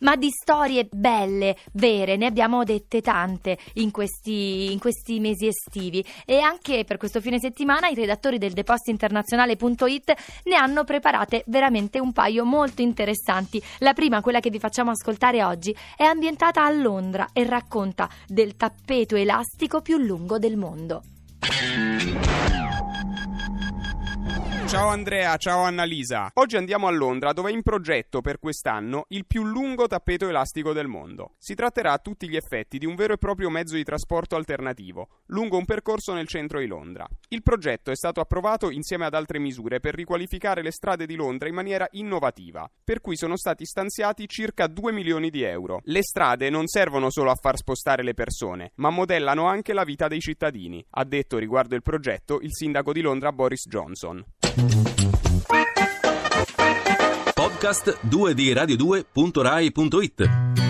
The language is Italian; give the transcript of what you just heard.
ma di storie belle, vere, ne abbiamo dette tante in questi, in questi mesi estivi e anche per questo fine settimana i redattori del depositinternazionale.it ne hanno preparate veramente un paio molto interessanti. La prima, quella che vi facciamo ascoltare oggi, è ambientata a Londra e racconta del tappeto elastico più lungo del mondo. Ciao Andrea, ciao Annalisa. Oggi andiamo a Londra dove è in progetto per quest'anno il più lungo tappeto elastico del mondo. Si tratterà a tutti gli effetti di un vero e proprio mezzo di trasporto alternativo, lungo un percorso nel centro di Londra. Il progetto è stato approvato insieme ad altre misure per riqualificare le strade di Londra in maniera innovativa, per cui sono stati stanziati circa 2 milioni di euro. Le strade non servono solo a far spostare le persone, ma modellano anche la vita dei cittadini, ha detto riguardo il progetto il sindaco di Londra Boris Johnson. Podcast 2 di radio2.rai.it